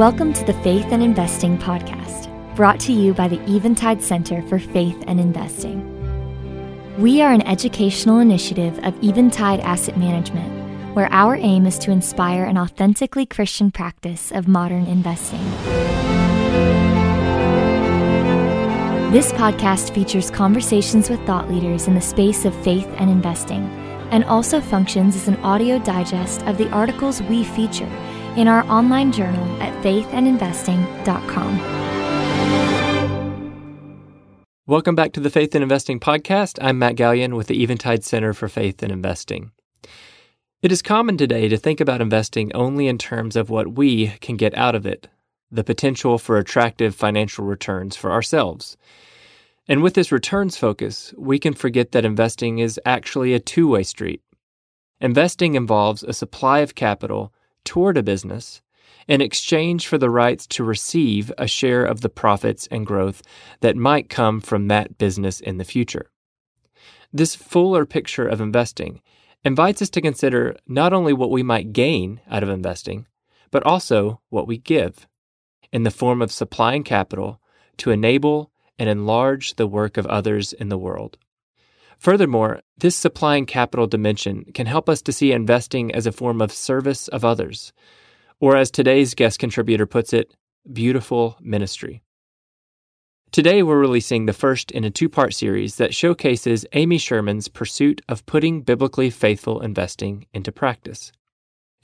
Welcome to the Faith and Investing Podcast, brought to you by the Eventide Center for Faith and Investing. We are an educational initiative of Eventide Asset Management, where our aim is to inspire an authentically Christian practice of modern investing. This podcast features conversations with thought leaders in the space of faith and investing, and also functions as an audio digest of the articles we feature in our online journal at faithandinvesting.com. Welcome back to the Faith and Investing Podcast. I'm Matt Galyon with the Eventide Center for Faith and Investing. It is common today to think about investing only in terms of what we can get out of it, the potential for attractive financial returns for ourselves. And with this returns focus, we can forget that investing is actually a two way street. Investing involves a supply of capital toward a business in exchange for the rights to receive a share of the profits and growth that might come from that business in the future. This fuller picture of investing invites us to consider not only what we might gain out of investing, but also what we give in the form of supplying capital to enable and enlarge the work of others in the world. Furthermore, this supplying capital dimension can help us to see investing as a form of service of others, or as today's guest contributor puts it, beautiful ministry. Today, we're releasing the first in a two part series that showcases Amy Sherman's pursuit of putting biblically faithful investing into practice.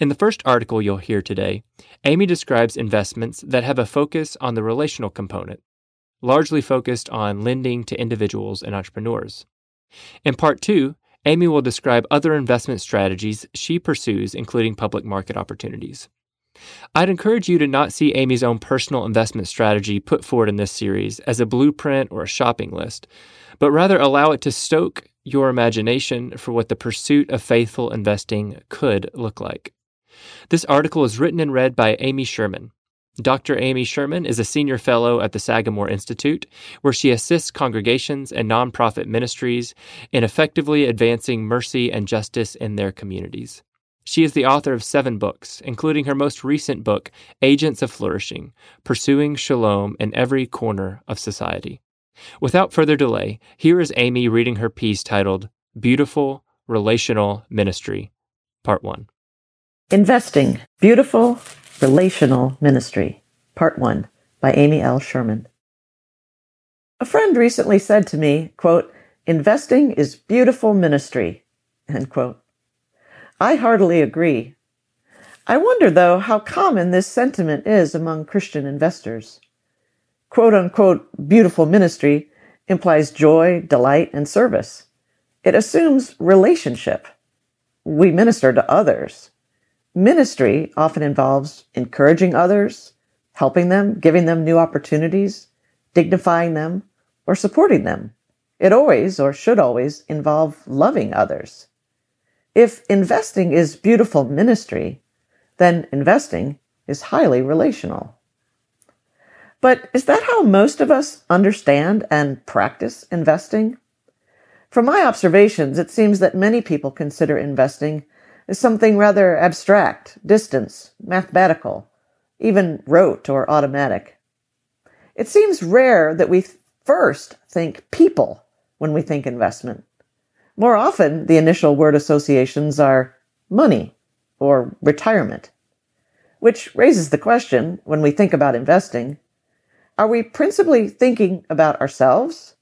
In the first article you'll hear today, Amy describes investments that have a focus on the relational component, largely focused on lending to individuals and entrepreneurs. In part two, Amy will describe other investment strategies she pursues, including public market opportunities. I'd encourage you to not see Amy's own personal investment strategy put forward in this series as a blueprint or a shopping list, but rather allow it to stoke your imagination for what the pursuit of faithful investing could look like. This article is written and read by Amy Sherman, Dr. Amy Sherman is a senior fellow at the Sagamore Institute, where she assists congregations and nonprofit ministries in effectively advancing mercy and justice in their communities. She is the author of seven books, including her most recent book, Agents of Flourishing Pursuing Shalom in Every Corner of Society. Without further delay, here is Amy reading her piece titled Beautiful Relational Ministry, Part 1. Investing Beautiful Relational Ministry, Part 1 by Amy L. Sherman. A friend recently said to me, quote, investing is beautiful ministry, end quote. I heartily agree. I wonder, though, how common this sentiment is among Christian investors. Quote unquote, beautiful ministry implies joy, delight, and service. It assumes relationship. We minister to others. Ministry often involves encouraging others, helping them, giving them new opportunities, dignifying them, or supporting them. It always, or should always, involve loving others. If investing is beautiful ministry, then investing is highly relational. But is that how most of us understand and practice investing? From my observations, it seems that many people consider investing is something rather abstract, distant, mathematical, even rote or automatic. It seems rare that we first think people when we think investment. More often, the initial word associations are money or retirement, which raises the question when we think about investing, are we principally thinking about ourselves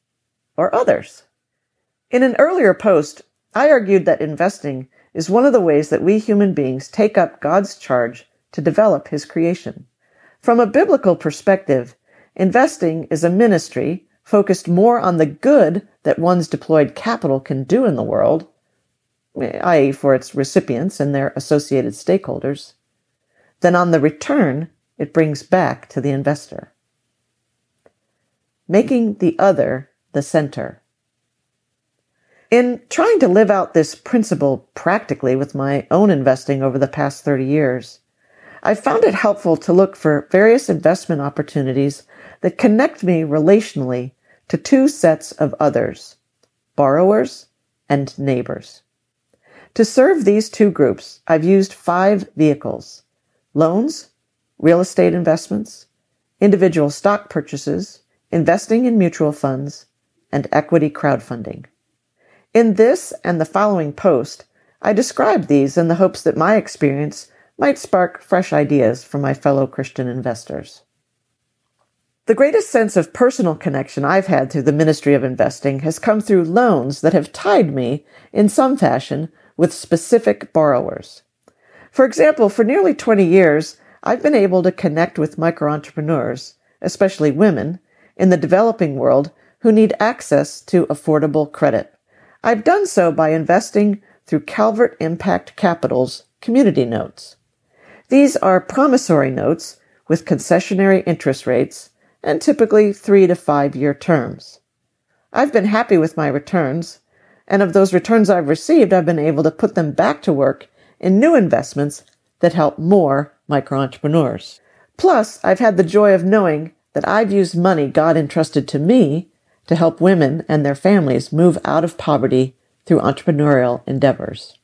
or others? In an earlier post, I argued that investing is one of the ways that we human beings take up God's charge to develop his creation. From a biblical perspective, investing is a ministry focused more on the good that one's deployed capital can do in the world, i.e., for its recipients and their associated stakeholders, than on the return it brings back to the investor. Making the other the center. In trying to live out this principle practically with my own investing over the past 30 years, I've found it helpful to look for various investment opportunities that connect me relationally to two sets of others, borrowers and neighbors. To serve these two groups, I've used five vehicles, loans, real estate investments, individual stock purchases, investing in mutual funds, and equity crowdfunding. In this and the following post, I describe these in the hopes that my experience might spark fresh ideas for my fellow Christian investors. The greatest sense of personal connection I've had through the ministry of investing has come through loans that have tied me, in some fashion, with specific borrowers. For example, for nearly 20 years, I've been able to connect with micro entrepreneurs, especially women, in the developing world who need access to affordable credit. I've done so by investing through Calvert Impact Capital's community notes. These are promissory notes with concessionary interest rates and typically three to five year terms. I've been happy with my returns, and of those returns I've received, I've been able to put them back to work in new investments that help more micro entrepreneurs. Plus, I've had the joy of knowing that I've used money God entrusted to me to help women and their families move out of poverty through entrepreneurial endeavors.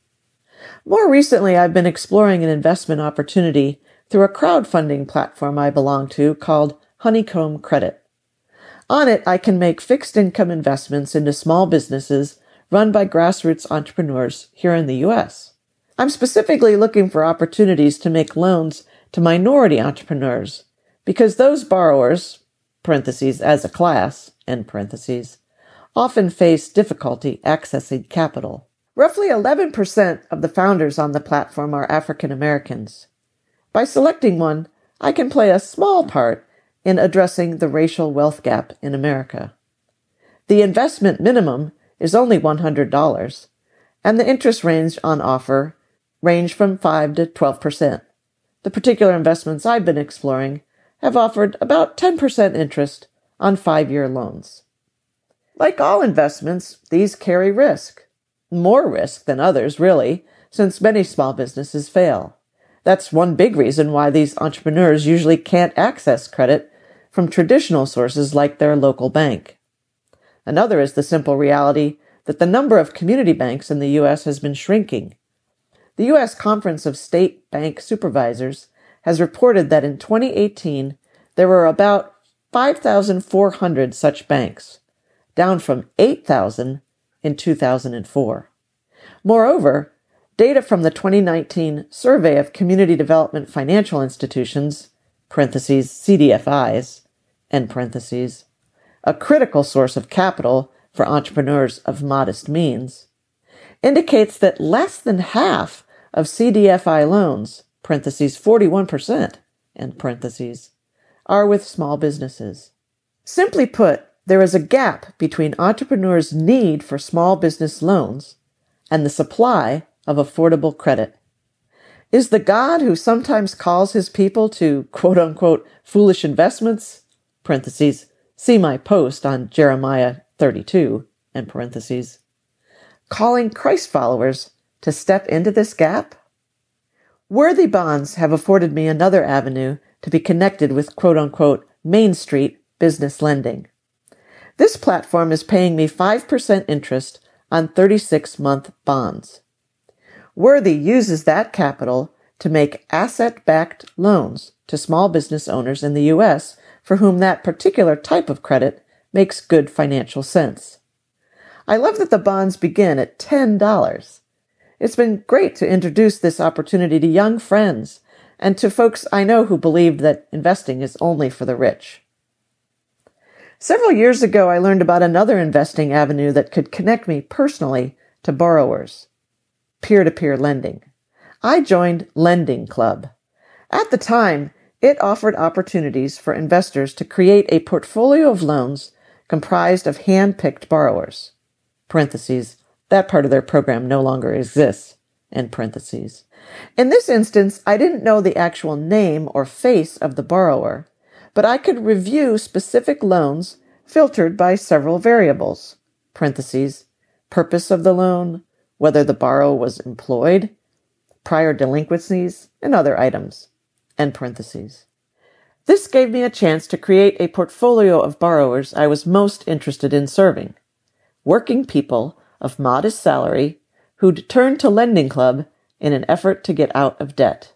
More recently, I've been exploring an investment opportunity through a crowdfunding platform I belong to called Honeycomb Credit. On it, I can make fixed income investments into small businesses run by grassroots entrepreneurs here in the U.S. I'm specifically looking for opportunities to make loans to minority entrepreneurs because those borrowers, parentheses, as a class, often face difficulty accessing capital. Roughly 11% of the founders on the platform are African Americans. By selecting one, I can play a small part in addressing the racial wealth gap in America. The investment minimum is only $100, and the interest range on offer range from 5 to 12%. The particular investments I've been exploring have offered about 10% interest on five-year loans. Like all investments, these carry risk. More risk than others, really, since many small businesses fail. That's one big reason why these entrepreneurs usually can't access credit from traditional sources like their local bank. Another is the simple reality that the number of community banks in the U.S. has been shrinking. The U.S. Conference of State Bank Supervisors has reported that in 2018, there were about 5,400 such banks, down from 8,000 in 2004. Moreover, data from the 2019 Survey of Community Development Financial Institutions, parentheses, CDFIs, end parentheses, a critical source of capital for entrepreneurs of modest means, indicates that less than half of CDFI loans, parentheses 41%, end parentheses, are with small businesses. Simply put, there is a gap between entrepreneurs' need for small business loans and the supply of affordable credit. Is the God who sometimes calls his people to quote unquote foolish investments, parentheses, see my post on Jeremiah 32, end parentheses, calling Christ followers to step into this gap? Worthy bonds have afforded me another avenue to be connected with quote unquote Main Street business lending. This platform is paying me 5% interest on 36 month bonds. Worthy uses that capital to make asset backed loans to small business owners in the U.S. for whom that particular type of credit makes good financial sense. I love that the bonds begin at $10. It's been great to introduce this opportunity to young friends and to folks I know who believed that investing is only for the rich. Several years ago, I learned about another investing avenue that could connect me personally to borrowers peer to peer lending. I joined Lending Club. At the time, it offered opportunities for investors to create a portfolio of loans comprised of hand-picked borrowers. Parentheses, that part of their program no longer exists. End parentheses. In this instance, I didn't know the actual name or face of the borrower, but I could review specific loans filtered by several variables. Parentheses, purpose of the loan, whether the borrower was employed, prior delinquencies, and other items. End parentheses. This gave me a chance to create a portfolio of borrowers I was most interested in serving. Working people of modest salary who'd turned to Lending Club in an effort to get out of debt.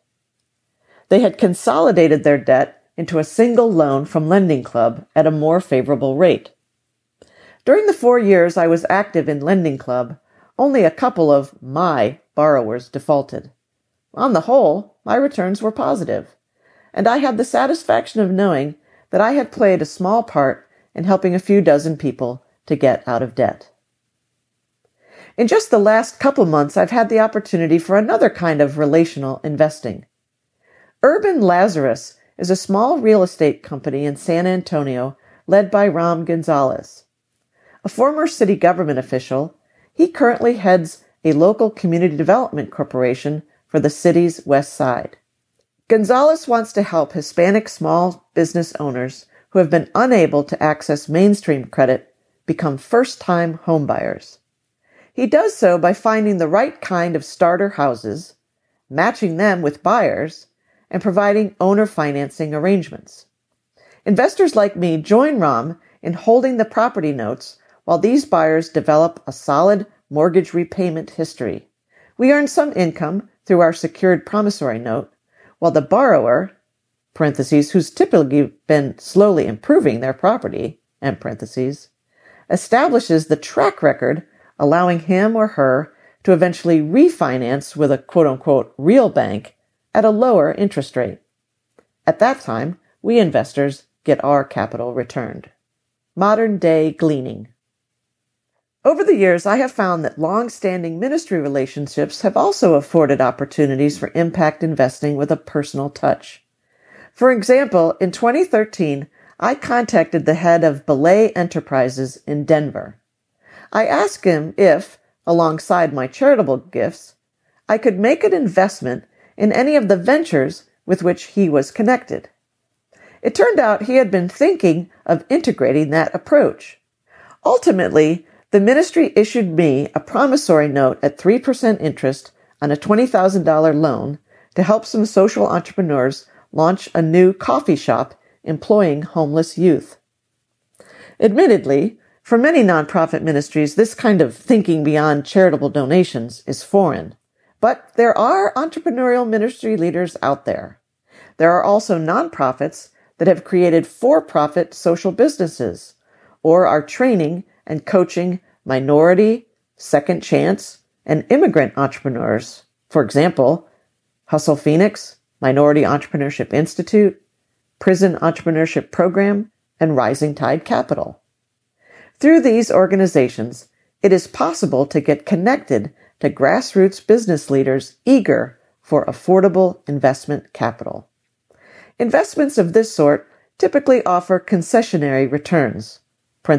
They had consolidated their debt into a single loan from Lending Club at a more favorable rate. During the four years I was active in Lending Club, only a couple of my borrowers defaulted. On the whole, my returns were positive, and I had the satisfaction of knowing that I had played a small part in helping a few dozen people to get out of debt. In just the last couple months, I've had the opportunity for another kind of relational investing. Urban Lazarus is a small real estate company in San Antonio led by Ram Gonzalez. A former city government official, he currently heads a local community development corporation for the city's west side. Gonzalez wants to help Hispanic small business owners who have been unable to access mainstream credit become first time homebuyers. He does so by finding the right kind of starter houses, matching them with buyers, and providing owner financing arrangements. Investors like me join ROM in holding the property notes while these buyers develop a solid mortgage repayment history. We earn some income through our secured promissory note, while the borrower, parentheses, who's typically been slowly improving their property, parentheses, establishes the track record allowing him or her to eventually refinance with a quote unquote real bank at a lower interest rate. At that time, we investors get our capital returned. Modern day gleaning. Over the years, I have found that long-standing ministry relationships have also afforded opportunities for impact investing with a personal touch. For example, in 2013, I contacted the head of Belay Enterprises in Denver. I asked him if, alongside my charitable gifts, I could make an investment in any of the ventures with which he was connected. It turned out he had been thinking of integrating that approach. Ultimately, the ministry issued me a promissory note at 3% interest on a $20,000 loan to help some social entrepreneurs launch a new coffee shop employing homeless youth. Admittedly, for many nonprofit ministries, this kind of thinking beyond charitable donations is foreign. But there are entrepreneurial ministry leaders out there. There are also nonprofits that have created for-profit social businesses or are training and coaching minority, second chance, and immigrant entrepreneurs. For example, Hustle Phoenix, Minority Entrepreneurship Institute, Prison Entrepreneurship Program, and Rising Tide Capital. Through these organizations, it is possible to get connected to grassroots business leaders eager for affordable investment capital. Investments of this sort typically offer concessionary returns, for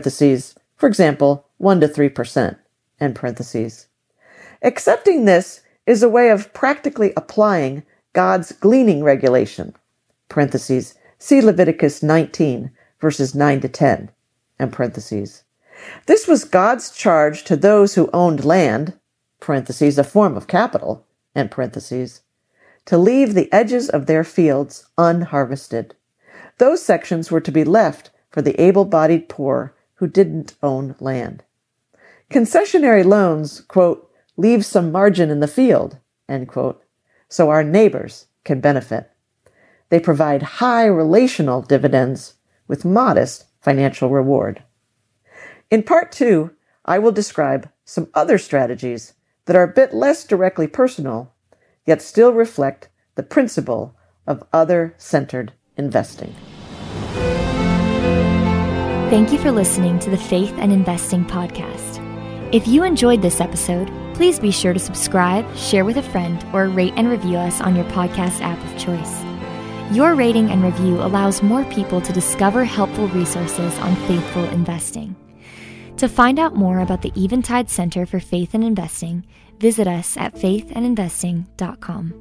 example, 1 to 3%, end parentheses. Accepting this is a way of practically applying God's gleaning regulation, parentheses, see Leviticus 19, verses 9 to 10, end parentheses. This was God's charge to those who owned land, parentheses, a form of capital, parentheses, to leave the edges of their fields unharvested. Those sections were to be left for the able-bodied poor who didn't own land. Concessionary loans, quote, leave some margin in the field, end quote, so our neighbors can benefit. They provide high relational dividends with modest financial reward. In part two, I will describe some other strategies that are a bit less directly personal, yet still reflect the principle of other centered investing. Thank you for listening to the Faith and Investing Podcast. If you enjoyed this episode, please be sure to subscribe, share with a friend, or rate and review us on your podcast app of choice. Your rating and review allows more people to discover helpful resources on faithful investing. To find out more about the Eventide Center for Faith and Investing, visit us at faithandinvesting.com.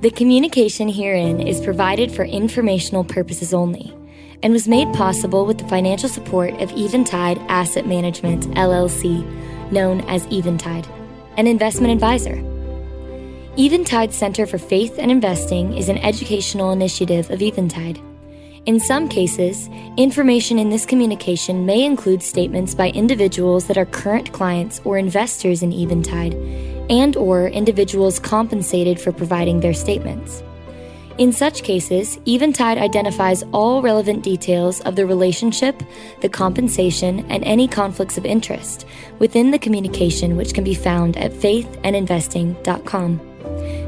The communication herein is provided for informational purposes only and was made possible with the financial support of Eventide Asset Management, LLC, known as Eventide, an investment advisor. Eventide Center for Faith and Investing is an educational initiative of Eventide in some cases, information in this communication may include statements by individuals that are current clients or investors in Eventide and or individuals compensated for providing their statements. In such cases, Eventide identifies all relevant details of the relationship, the compensation, and any conflicts of interest within the communication which can be found at faithandinvesting.com.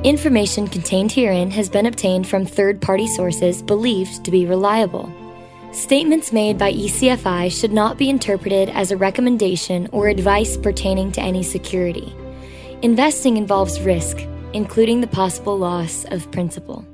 Information contained herein has been obtained from third party sources believed to be reliable. Statements made by ECFI should not be interpreted as a recommendation or advice pertaining to any security. Investing involves risk, including the possible loss of principal.